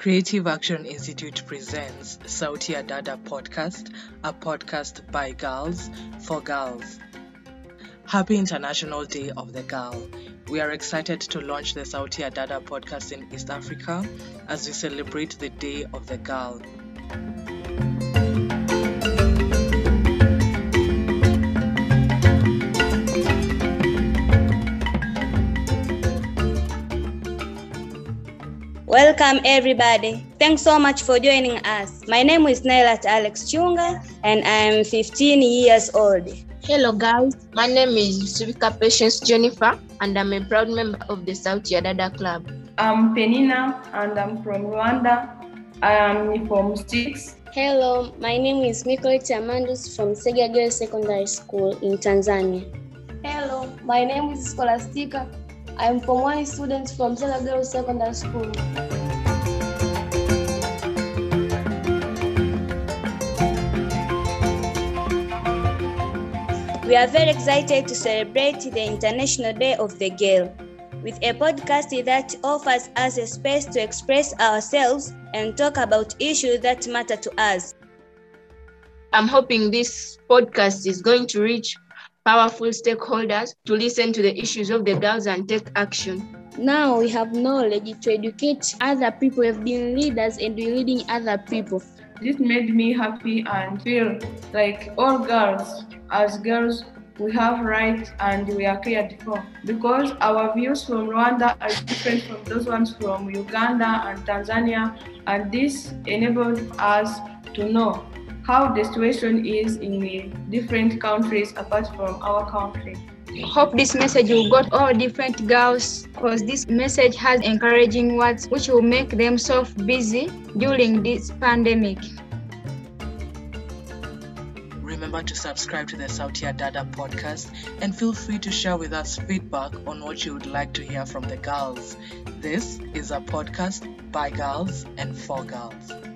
Creative Action Institute presents Sauti Dada podcast, a podcast by girls for girls. Happy International Day of the Girl. We are excited to launch the Sauti Dada podcast in East Africa as we celebrate the Day of the Girl. Welcome, everybody. Thanks so much for joining us. My name is Nailat Alex Chunga, and I am 15 years old. Hello, guys. My name is Sivika Patience Jennifer, and I'm a proud member of the Sauti ya Dada Club. I'm Penina, and I'm from Rwanda. I am from Form 6. Hello, my name is Nicolette Amandus from Sega Girls Secondary School in Tanzania. Hello, my name is Scholastica. I am Form 1 student from Sega Girls Secondary School. We are very excited to celebrate the International Day of the Girl with a podcast that offers us a space to express ourselves and talk about issues that matter to us. I'm hoping this podcast is going to reach powerful stakeholders to listen to the issues of the girls and take action. Now we have knowledge to educate other people. We've been leaders and we're leading other people. This made me happy and feel like all girls, as girls, we have rights and we are cared for because our views from Rwanda are different from those ones from Uganda and Tanzania, and this enabled us to know how the situation is in the different countries apart from our country. Hope this message will go to all different girls because this message has encouraging words which will make them so busy during this pandemic. Remember to subscribe to the Sauti ya Dada podcast and feel free to share with us feedback on what you would like to hear from the girls. This is a podcast by girls and for girls.